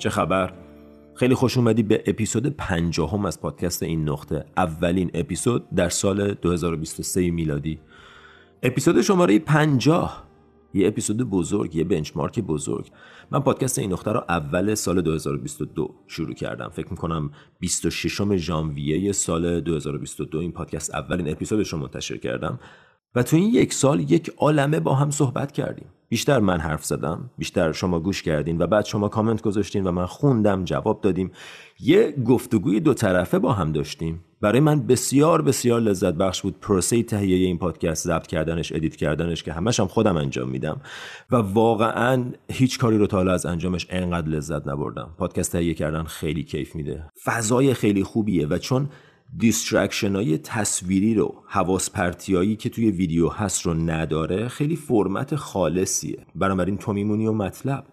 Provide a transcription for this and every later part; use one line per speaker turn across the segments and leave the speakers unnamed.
چه خبر؟ خیلی خوش اومدی به اپیزود پنجاهم از پادکست این نقطه اولین اپیزود در سال 2023 میلادی. اپیزود شماره پنجاه. یه اپیزود بزرگ یه بنچمارک بزرگ. من پادکست این نقطه رو اول سال 2022 شروع کردم. فکر می‌کنم 26 ژانویه سال 2022 این پادکست اولین اپیزودش رو منتشر کردم. و تو این یک سال یک عالمه با هم صحبت کردیم. بیشتر من حرف زدم بیشتر شما گوش کردین و بعد شما کامنت گذاشتین و من خوندم جواب دادیم. یه گفتگوی دو طرفه با هم داشتیم. برای من بسیار بسیار لذت بخش بود پروسه تهیه این پادکست ضبط کردنش edit کردنش که همش هم خودم انجام میدم. و واقعا هیچ کاری رو تا حالا از انجامش انقدر لذت نبردم. پادکست تهیه کردن خیلی کیف میده. فضای خیلی خوبیه و چون distraction های تصویری رو حواس‌پرتی‌هایی که توی ویدیو هست رو نداره خیلی فرمت خالصیه. بنابراین تو میمونی و مطلب.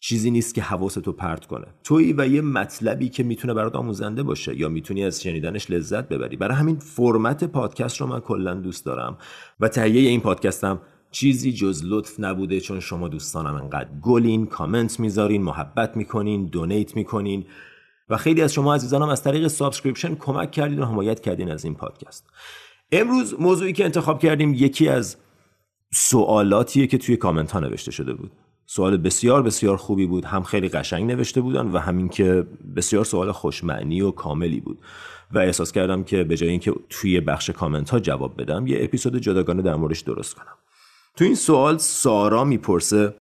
چیزی نیست که حواستو پرت کنه. تویی و یه مطلبی که می‌تونه برات آموزنده باشه یا می‌تونی از شنیدنش لذت ببری. برای همین فرمت پادکست رو من کلا دوست دارم. و تهیه این پادکستم چیزی جز لطف نبوده چون شما دوستانم انقدر گلین کامنت می‌ذارین محبت می‌کنین donate می‌کنین. و خیلی از شما عزیزانم از طریق subscription کمک کردین و حمایت کردین از این پادکست. امروز موضوعی که انتخاب کردیم یکی از سوالاتیه که توی کامنت ها نوشته شده بود. سوال بسیار بسیار خوبی بود هم خیلی قشنگ نوشته بودن و همین که بسیار سوال خوش‌معنی و کاملی بود. و احساس کردم که به جای اینکه توی بخش کامنت ها جواب بدم یه اپیزود جداگانه در موردش درست کنم. تو این سوال سارا می‌پرسه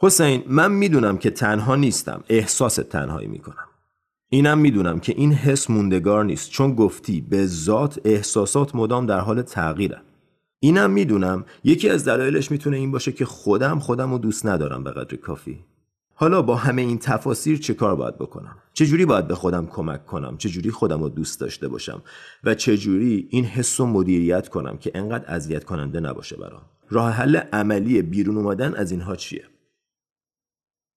حسین من می‌دونم که تنها نیستم احساس تنهایی می‌کنم. اینم می‌دونم که این حس موندگار نیست چون گفتی به ذات احساسات مدام در حال تغییرن. اینم می‌دونم یکی از دلایلش می‌تونه این باشه که خودم خودم رو دوست ندارم به قدر کافی. حالا با همه این تفاسیر چه کار باید بکنم؟ چجوری باید به خودم کمک کنم؟ چجوری خودم رو دوست داشته باشم؟ و چجوری این حس و مدیریت کنم که انقدر اذیت کننده نباشه برام؟ راه حل عملی بیرون اومدن از اینها چیه؟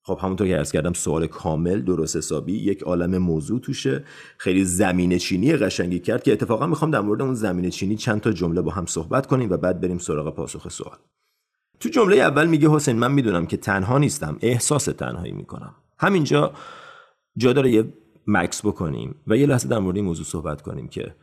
خب همونطور که ارز کردم سوال کامل درست حسابی یک عالم موضوع توشه. خیلی زمینه چینی قشنگی کرد که اتفاقا می‌خوام در مورد اون زمینه چینی چند تا جمله با هم صحبت کنیم و بعد بریم سراغ پاسخ سوال. تو جمله اول میگه حسین من می‌دونم که تنها نیستم احساس تنهایی می‌کنم. همینجا جا داره یه مکس بکنیم و یه لحظه در مورد این موضوع صحبت کنیم که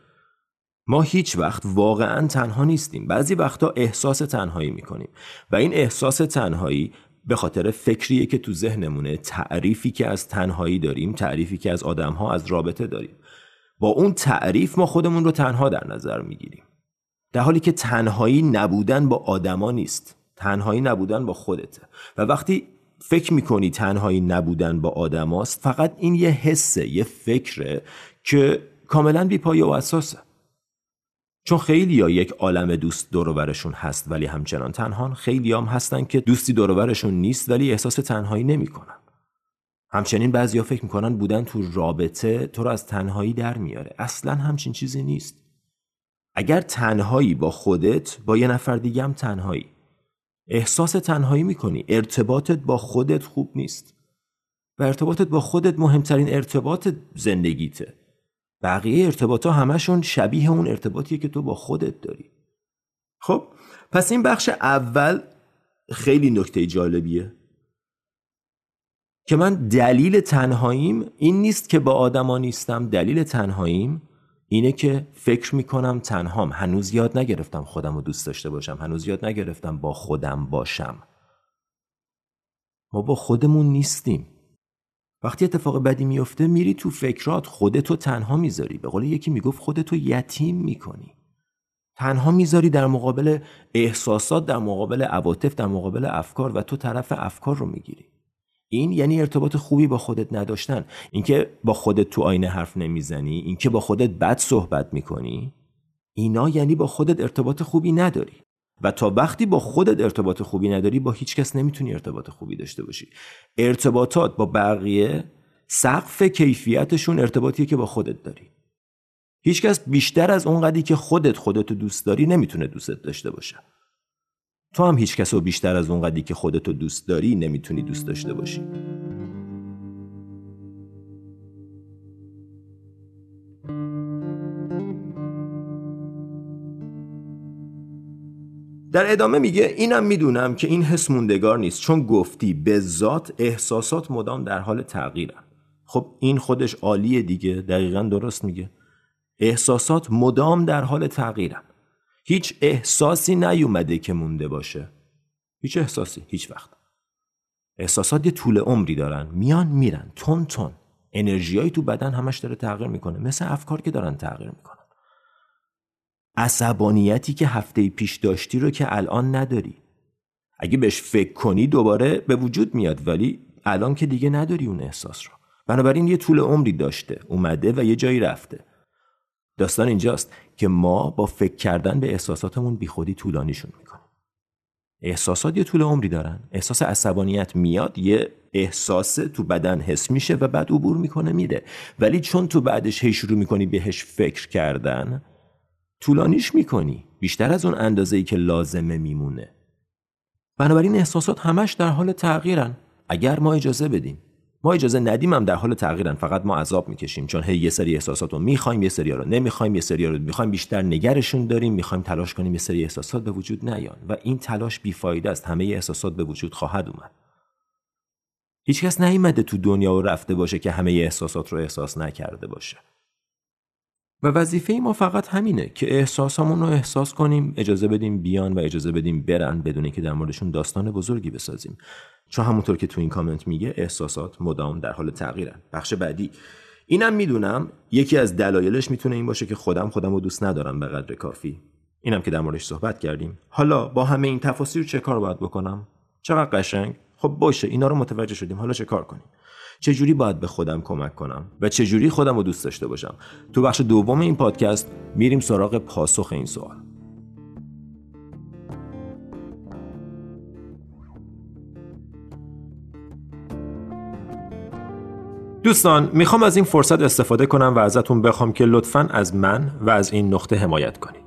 ما هیچ وقت واقعا تنها نیستیم. بعضی وقتا احساس تنهایی می‌کنیم و این احساس تنهایی به خاطر فکریه که تو ذهنمونه تعریفی که از تنهایی داریم تعریفی که از آدمها از رابطه داریم. با اون تعریف ما خودمون رو تنها در نظر می‌گیریم. در حالی که تنهایی نبودن با آدما نیست. تنهایی نبودن با خودته. و وقتی فکر می‌کنی تنهایی نبودن با آدماست فقط این یه حسه یه فکره که کاملا بیپایه و اساسه. چون خیلی ها یک عالم دوست دورورشون هست ولی همچنان تنهان خیلی هم هستن که دوستی دورورشون نیست ولی احساس تنهایی نمی‌کنن. همچنین بعضیا فکر می‌کنن بودن تو رابطه تو رو از تنهایی در میاره. اصلا همچین چیزی نیست. اگر تنهایی با خودت با یه نفر دیگه هم تنهایی. احساس تنهایی می‌کنی. ارتباطت با خودت خوب نیست. و ارتباطت با خودت مهمترین ارتباط زندگیته. بقیه ارتباط ها همشون شبیه اون ارتباطیه که تو با خودت داری. خب پس این بخش اول خیلی نکته جالبیه. که من دلیل تنهاییم این نیست که با آدما نیستم دلیل تنهاییم اینه که فکر می‌کنم تنهام. هنوز یاد نگرفتم خودم رو دوست داشته باشم هنوز یاد نگرفتم با خودم باشم. ما با خودمون نیستیم. وقتی اتفاق بدی میفته میری تو فکرات خودتو تنها می‌ذاری. به قول یکی می‌گفت خودتو یتیم می‌کنی. تنها می‌ذاری در مقابل احساسات در مقابل عواطف در مقابل افکار و تو طرف افکار رو می‌گیری. این یعنی ارتباط خوبی با خودت نداشتن. اینکه با خودت تو آینه حرف نمی‌زنی اینکه با خودت بد صحبت می‌کنی اینا یعنی با خودت ارتباط خوبی نداری. و تا وقتی با خودت ارتباط خوبی نداری با هیچ کس نمی‌تونی ارتباط خوبی داشته باشی. ارتباطات با بقیه سقف کیفیتشون ارتباطیه که با خودت داری. هیچکس بیشتر از اونقدی که خودت خودتو دوست داری نمی‌تونه دوستت داشته باشه. تو هم هیچ کس رو بیشتر از اونقدی که خودتو دوست داری نمی‌تونی دوست داشته باشی. در ادامه میگه اینم می‌دونم که این حس موندگار نیست چون گفتی به ذات احساسات مدام در حال تغییرن. خب این خودش عالیه دیگه دقیقا درست میگه. احساسات مدام در حال تغییرن. هیچ احساسی نیومده که مونده باشه. هیچ احساسی هیچ وقت. احساسات یه طول عمری دارن میان میرن تون تون. انرژیایی تو بدن همش داره تغییر می‌کنه. مثل افکار که دارن تغییر می‌کنن. عصبانیتی که هفته پیش داشتی رو که الان نداری. اگه بهش فکر کنی دوباره به وجود میاد ولی الان که دیگه نداری اون احساس رو. بنابراین یه طول عمری داشته اومده و یه جایی رفته. داستان اینجاست که ما با فکر کردن به احساساتمون بیخودی طولانیشون می‌کنیم. احساسات یه طول عمری دارن. احساس عصبانیت میاد یه احساس تو بدن حس میشه و بعد عبور می‌کنه میره. ولی چون تو بعدش هی شروع می‌کنی بهش فکر کردن طولانیش می‌کنی. بیشتر از اون اندازه ای که لازمه میمونه. بنابراین احساسات همش در حال تغییرن. اگر ما اجازه بدیم. ما اجازه ندیم هم در حال تغییرن. فقط ما عذاب می‌کشیم. چون هی یه سری احساسات رو می‌خوایم یه سری رو نمی‌خوایم یه سری رو می‌خوایم. بیشتر نگرشون داریم. می‌خوایم تلاش کنیم یه سری احساسات به وجود نیان. و این تلاش بیفایده است. همه احساسات به وجود خواهد اومد. هیچکس نیومده تو دنیا و رفته باشه که همه احساسات رو احساس نکرده باشه. و وظیفه ما فقط همینه که احساسامون رو احساس کنیم اجازه بدیم بیان و اجازه بدیم برن بدون که در موردشون داستان بزرگی بسازیم. چون همونطور که تو این کامنت میگه احساسات مدام در حال تغییرن. بخش بعدی. اینم می‌دونم یکی از دلایلش می‌تونه این باشه که خودم خودم رو دوست ندارم به قدر کافی. اینم که در موردش صحبت کردیم. حالا با همه این تفاصیل چه کار باید بکنم؟ چقدر قشنگ؟ خب باشه اینا رو متوجه شدیم. حالا چه کار کنیم؟ چجوری باید به خودم کمک کنم و چجوری خودم رو دوست داشته باشم؟ تو بخش دوم این پادکست میریم سراغ پاسخ این سوال. دوستان می‌خوام از این فرصت استفاده کنم و ازتون بخوام که لطفا از من و از این نقطه حمایت کنید.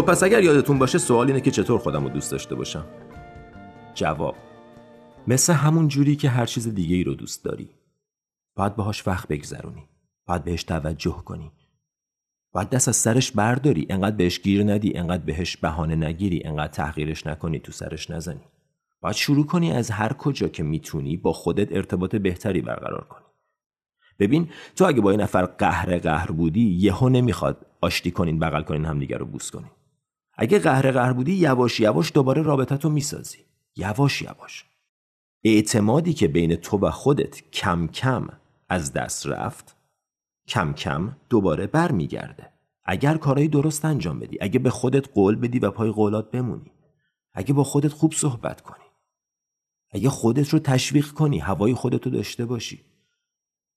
خب پس اگر یادتون باشه سوال اینه که چطور خودم رو دوست داشته باشم؟ جواب مثل همون جوری که هر چیز دیگه ای رو دوست داری. باید باهاش وقت بگذرونی. باید بهش توجه کنی. باید دست از سرش برداری. انقدر بهش گیر ندی انقدر بهش بهانه نگیری. انقدر تحقیرش نکنی تو سرش نزنی. باید شروع کنی از هر کجا که می‌تونی با خودت ارتباط بهتری برقرار کنی. ببین تو اگه با این نفر قهر قهر بودی یهو نمی‌خواد آشتی کنین بغل کنین همدیگه رو بوس کنین. اگه قهر قهر بودی یواش یواش دوباره رابطت رو می‌سازی. یواش یواش. اعتمادی که بین تو و خودت کم کم از دست رفت کم کم دوباره برمیگرده. اگر کارهای درست انجام بدی اگه به خودت قول بدی و پای قولات بمونی اگه با خودت خوب صحبت کنی اگه خودت رو تشویق کنی هوای خودت رو داشته باشی.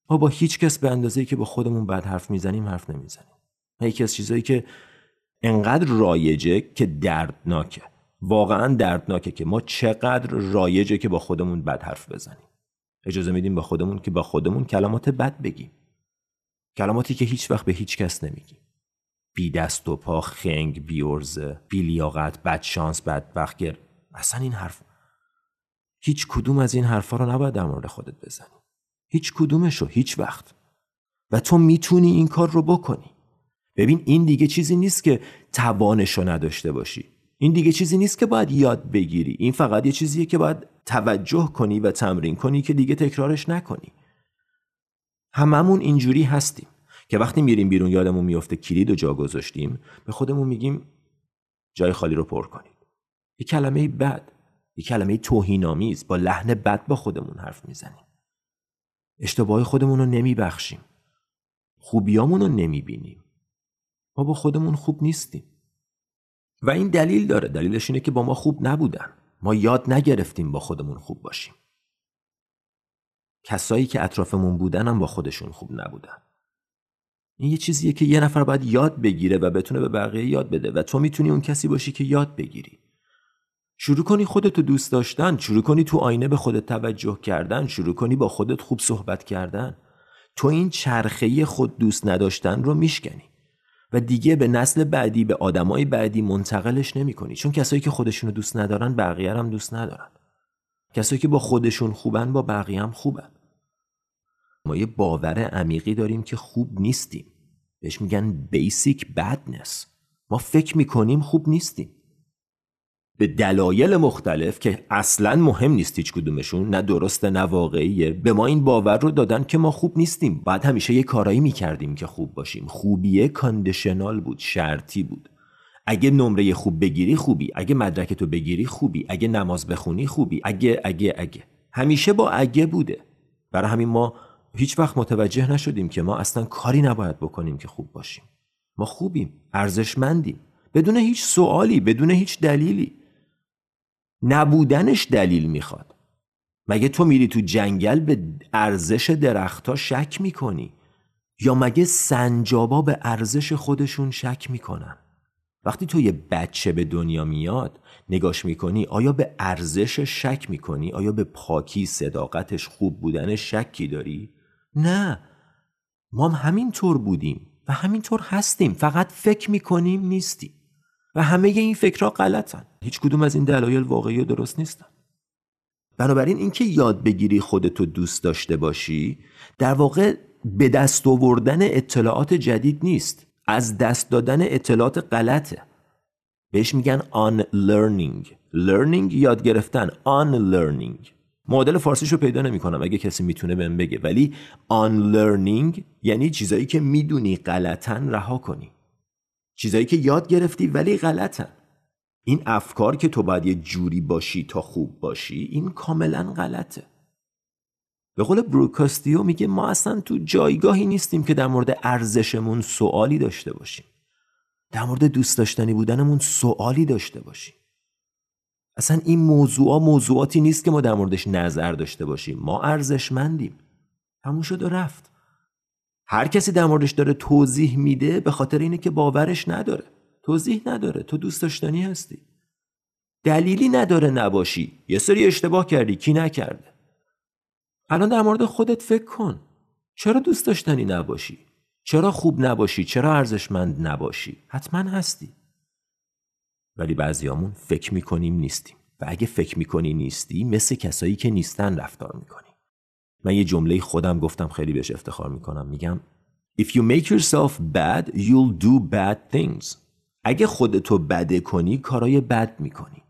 ما با هیچ کس به اندازه که با خودمون بد حرف می‌زنیم حرف نمی‌زنیم. یکی از چیزهایی که انقدر رایجه که دردناکه. واقعا دردناکه که ما چقدر رایجه که با خودمون بد حرف بزنیم. اجازه میدیم با خودمون که با خودمون کلمات بد بگیم. کلماتی که هیچ وقت به هیچ کس نمیگیم. بی دست و پا خنگ بی ارزه بی لیاقت بد شانس بد گر اصلا این حرف هیچ کدوم از این حرفا رو نباید در مورد خودت بزنی. هیچ کدومش رو هیچ وقت. و تو می‌تونی این کار رو بکنی. ببین این دیگه چیزی نیست که توانشو نداشته باشی. این دیگه چیزی نیست که باید یاد بگیری. این فقط یه چیزیه که باید توجه کنی و تمرین کنی که دیگه تکرارش نکنی. هممون اینجوری هستیم که وقتی میریم بیرون یادمون میفته کلید و جا گذاشتیم به خودمون میگیم جای خالی رو پر کنید. یه کلمه بد یه کلمه توهینآمیز با لحن بد با خودمون حرف می‌زنیم. اشتباه خودمون رو نمیبخشیم. خوبیامون رو نمی‌بینیم. ما با خودمون خوب نیستیم. و این دلیل داره. دلیلش اینه که با ما خوب نبودن. ما یاد نگرفتیم با خودمون خوب باشیم. کسایی که اطرافمون بودن هم با خودشون خوب نبودن. این یه چیزیه که یه نفر باید یاد بگیره و بتونه به بقیه یاد بده و تو می‌تونی اون کسی باشی که یاد بگیری. شروع کنی خودتو دوست داشتن شروع کنی تو آینه به خودت توجه کردن شروع کنی با خودت خوب صحبت کردن. تو این چرخه خود دوست نداشتن رو میشکنی. و دیگه به نسل بعدی به آدمای بعدی منتقلش نمی کنی چون کسایی که خودشونو دوست ندارن بقیه هم دوست ندارن. کسایی که با خودشون خوبن با بقیه هم خوبن. ما یه باور عمیقی داریم که خوب نیستیم. بهش میگن بیسیک بدنس ما فکر می‌کنیم خوب نیستیم. به دلایل مختلف که اصلا مهم نیست هیچ کدومشون نه درسته نه واقعیه به ما این باور رو دادن که ما خوب نیستیم. بعد همیشه یه کارایی می‌کردیم که خوب باشیم. خوبیه کاندیشنال بود شرطی بود. اگه نمره خوب بگیری خوبی. اگه مدرک تو بگیری خوبی. اگه نماز بخونی خوبی. اگه اگه اگه. همیشه با اگه بوده. برای همین ما هیچ وقت متوجه نشدیم که ما اصلا کاری نباید بکنیم که خوب باشیم. ما خوبیم. ارزشمندیم. بدون هیچ سوالی بدون هیچ دلیلی. نبودنش دلیل می‌خواد. مگه تو میری تو جنگل به ارزش درختها شک می‌کنی؟ یا مگه سنجابا به ارزش خودشون شک می‌کنن؟ وقتی تو یه بچه به دنیا میاد نگاش می‌کنی آیا به ارزش شک می‌کنی؟ آیا به پاکی صداقتش خوب بودنش شکی داری؟ نه. ما هم همینطور بودیم و همینطور هستیم. فقط فکر می‌کنیم نیستیم. و همه این فکرها غلطن. هیچ کدوم از این دلایل واقعی و درست نیستن. بنابراین اینکه یاد بگیری خودتو دوست داشته باشی در واقع به دست آوردن اطلاعات جدید نیست. از دست دادن اطلاعات غلطه. بهش میگن on learning learning یاد گرفتن. on learning معادل فارسیشو پیدا نمی‌کنم اگه کسی می‌تونه بهم بگه. ولی on learning یعنی چیزایی که می‌دونی غلطن رها کنی. چیزایی که یاد گرفتی ولی غلطن. این افکار که تو باید یه جوری باشی تا خوب باشی این کاملا غلطه. به قول بروکاستیو میگه ما اصلا تو جایگاهی نیستیم که در مورد ارزشمون سوالی داشته باشیم. در مورد دوست داشتنی بودنمون سوالی داشته باشیم. اصلا این موضوع موضوعاتی نیست که ما در موردش نظر داشته باشیم. ما ارزشمندیم. همون شد و رفت. هر کسی در موردش داره توضیح میده به خاطر اینه که باورش نداره. توضیح نداره. تو دوست داشتنی هستی. دلیلی نداره نباشی. یه سری اشتباه کردی. کی نکرده؟ الان در مورد خودت فکر کن. چرا دوست داشتنی نباشی؟ چرا خوب نباشی؟ چرا ارزشمند نباشی؟ حتما هستی. ولی بعضیامون فکر می‌کنیم نیستیم. و اگه فکر می‌کنی نیستی مثل کسایی که نیستن رفتار می‌کنی. من یه جمله خودم گفتم خیلی بهش افتخار می‌کنم میگم If you make yourself bad, you'll do bad things. اگه خودتو بده کنی کارای بد می‌کنی.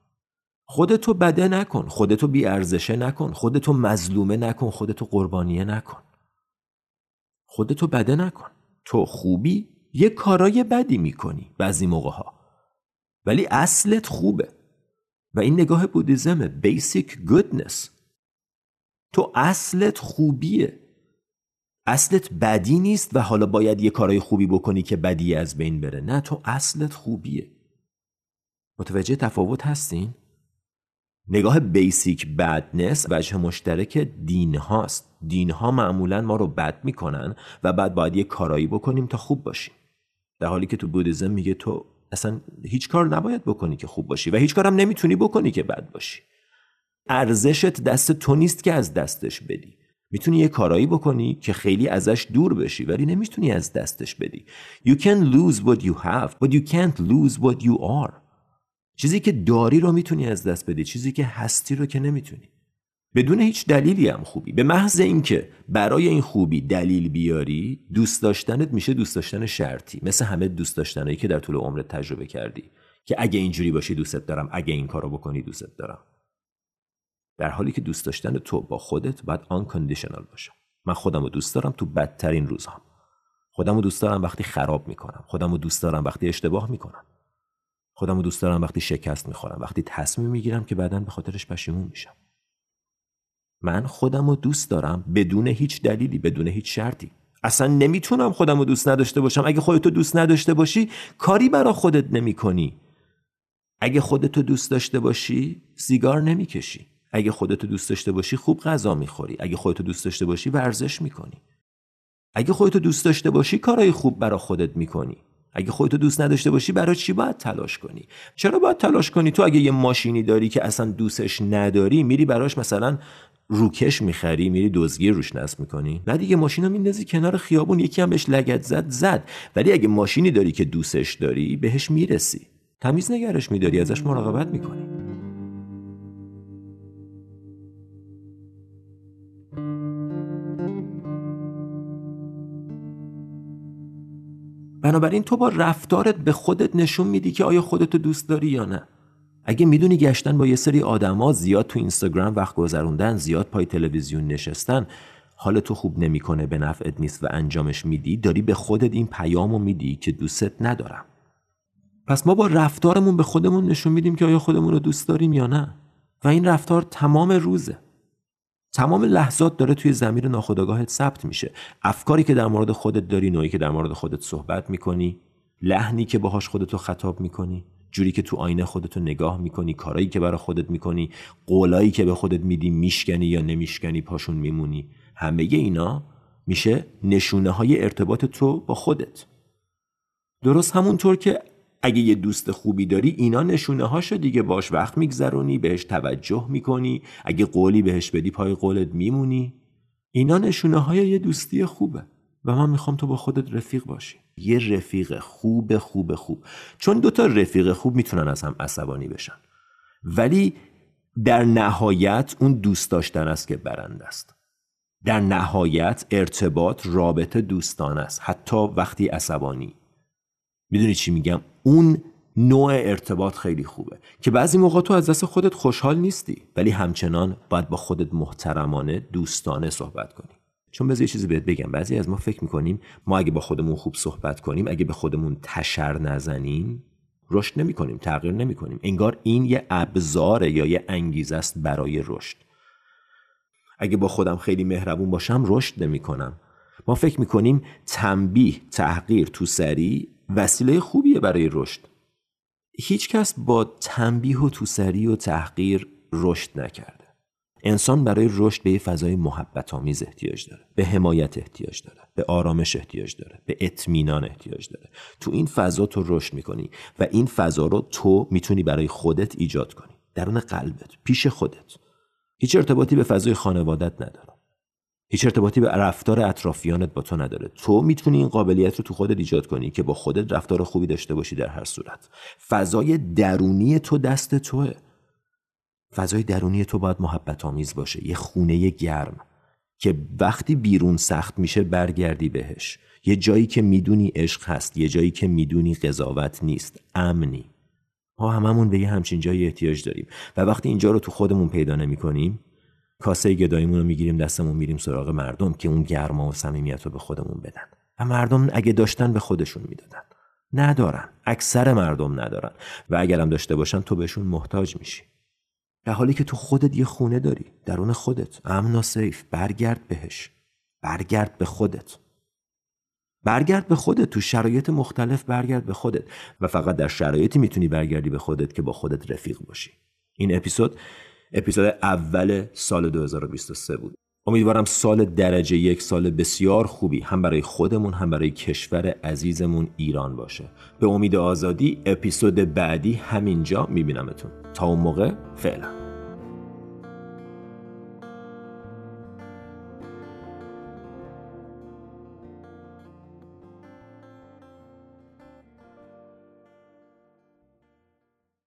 خودتو بده نکن، خودتو بیارزشه نکن، خودتو مظلومه نکن، خودتو قربانیه نکن. خودتو بده نکن. تو خوبی یه کارای بدی می‌کنی بعضی موقع ها. ولی اصلت خوبه. و این نگاه بودیزمه basic goodness تو اصلت خوبیه. اصلت بدی نیست و حالا باید یه کارای خوبی بکنی که بدی از بین بره. نه تو اصلت خوبیه. متوجه تفاوت هستین؟ نگاه بیسیک بدنس وجه مشترک دین هاست. دین ها معمولا ما رو بد می‌کنن و بعد باید یه کارایی بکنیم تا خوب باشیم. در حالی که تو بودیزم میگه تو اصلا هیچ کار نباید بکنی که خوب باشی و هیچ کارم نمی‌تونی بکنی که بد باشی. ارزشت دست تو نیست که از دستش بدی. می‌تونی یه کارایی بکنی که خیلی ازش دور بشی ولی نمی‌تونی از دستش بدی. You can lose what you have but you can't lose what you are. چیزی که داری رو می‌تونی از دست بدی چیزی که هستی رو که نمی‌تونی. بدون هیچ دلیلی هم خوبی. به محض اینکه برای این خوبی دلیل بیاری دوست داشتنت میشه دوست داشتن شرطی. مثل همه دوست داشتنایی که در طول عمرت تجربه کردی. که اگه اینجوری باشی دوستت دارم اگه این کارو بکنی دوستت دارم. در حالی که دوست داشتن تو با خودت باید آن کندیشنال باشه. من خودم رو دوست دارم تو بدترین روزهام خودم رو دوست دارم وقتی خراب می‌کنم. خودم رو دوست دارم وقتی اشتباه می‌کنم. خودم رو دوست دارم وقتی شکست می‌خورم. وقتی تصمیم می‌گیرم که بعدا به خاطرش پشیمون میشم. من خودم رو دوست دارم بدون هیچ دلیلی بدون هیچ شرطی. اصلا نمی‌تونم خودم رو دوست نداشته باشم. اگه خودتو دوست نداشته باشی کاری برا خودت نمی‌کنی. اگه خودتو دوست داشته باشی سیگار نمی‌کشی. اگه خودتو دوست داشته باشی خوب غذا می‌خوری. اگه خودتو دوست داشته باشی ورزش می‌کنی. اگه خودتو دوست داشته باشی کارهای خوب برا خودت می‌کنی. اگه خودتو دوست نداشته باشی برای چی باید تلاش کنی؟ چرا باید تلاش کنی؟ تو اگه یه ماشینی داری که اصلا دوستش نداری میری براش مثلا روکش می‌خری میری دزگیر روش نصب می‌کنی؟ نه دیگه ماشین رو میندازی کنار خیابون یکی هم بهش لگت زد زد. ولی اگه ماشینی داری که دوستش داری بهش می‌رسی. تمیز نگرش میداری ازش مراقبت می‌کنی. بنابراین تو با رفتارت به خودت نشون میدی که آیا خودتو دوست داری یا نه. اگه می‌دونی گشتن با یه سری آدما زیاد تو اینستاگرام وقت گذروندن زیاد پای تلویزیون نشستن حال تو خوب نمی‌کنه به نفعت نیست و انجامش میدی داری به خودت این پیامو میدی که دوستت ندارم. پس ما با رفتارمون به خودمون نشون میدیم که آیا خودمون رو دوست داریم یا نه. و این رفتار تمام روزه. تمام لحظات داره توی زمیر ناخودآگاهت ثبت میشه. افکاری که در مورد خودت داری نوعی که در مورد خودت صحبت می‌کنی لحنی که باهاش خودتو خطاب می‌کنی جوری که تو آینه خودتو نگاه می‌کنی کارایی که برای خودت می‌کنی قولایی که به خودت میدی میشکنی یا نمیشکنی پاشون میمونی. همه اینا میشه نشونه های ارتباط تو با خودت. درست همونطور که اگه یه دوست خوبی داری اینا نشونه هاشو دیگه باش وقت میگذرونی بهش توجه می‌کنی. اگه قولی بهش بدی پای قولت میمونی. اینا نشونه های یه دوستی خوبه و من می‌خوام تو با خودت رفیق باشی. یه رفیق خوب خوب خوب. چون دوتا رفیق خوب می‌تونن از هم عصبانی بشن. ولی در نهایت اون دوست داشتن است که برنده است. در نهایت ارتباط رابطه دوستان است. حتی وقتی عصبانی. می‌دونی چی میگم؟ اون نوع ارتباط خیلی خوبه که بعضی موقع تو از دست خودت خوشحال نیستی ولی همچنان باید با خودت محترمانه دوستانه صحبت کنی. چون بذار یه چیزی بهت بگم. بعضی از ما فکر می‌کنیم ما اگه با خودمون خوب صحبت کنیم اگه به خودمون تشر نزنیم رشد نمی کنیم تغییر نمی کنیم انگار این یه ابزاره یا یه انگیزه است برای رشد. اگه با خودم خیلی مهربون باشم رشد نمی کنم ما فکر می‌کنیم تنبیه تحقیر تو سری وسیله خوبیه برای رشد. هیچ کس با تنبیه و توسری و تحقیر رشد نکرده. انسان برای رشد به یه فضای محبت آمیز احتیاج داره به حمایت احتیاج داره به آرامش احتیاج داره به اطمینان احتیاج داره. تو این فضا تو رشد می‌کنی و این فضا رو تو می‌تونی برای خودت ایجاد کنی. درون قلبت پیش خودت. هیچ ارتباطی به فضای خانوادت نداره هیچ ارتباطی به رفتار اطرافیانت با تو نداره. تو می‌تونی این قابلیت رو تو خودت ایجاد کنی که با خودت رفتار خوبی داشته باشی در هر صورت. فضای درونی تو دست توه. فضای درونی تو باید محبت آمیز باشه. یه خونه گرم که وقتی بیرون سخت میشه برگردی بهش. یه جایی که می‌دونی عشق هست یه جایی که می‌دونی قضاوت نیست امنی. ما هممون به یه همچین جایی احتیاج داریم. و وقتی اینجا رو تو خودمون پیدا نمی کنیم کاسه گداییمون رو می‌گیریم دستمون میریم سراغ مردم که اون گرما و صمیمیت رو به خودمون بدن. و مردم اگه داشتن به خودشون می‌دادن. ندارن. اکثر مردم ندارن. و اگرم داشته باشن تو بهشون محتاج میشی. در حالی که تو خودت یه خونه داری. درون خودت. امن و سیف. برگرد بهش. برگرد به خودت. برگرد به خودت. تو شرایط مختلف برگرد به خودت. و فقط در شرایطی می‌تونی برگردی به خودت که با خودت رفیق باشی. این اپیزود اپیزود اول سال 2023 بود. امیدوارم سال درجه یک سال بسیار خوبی هم برای خودمون هم برای کشور عزیزمون ایران باشه. به امید آزادی اپیزود بعدی همینجا میبینمتون. تا اون موقع فعلا.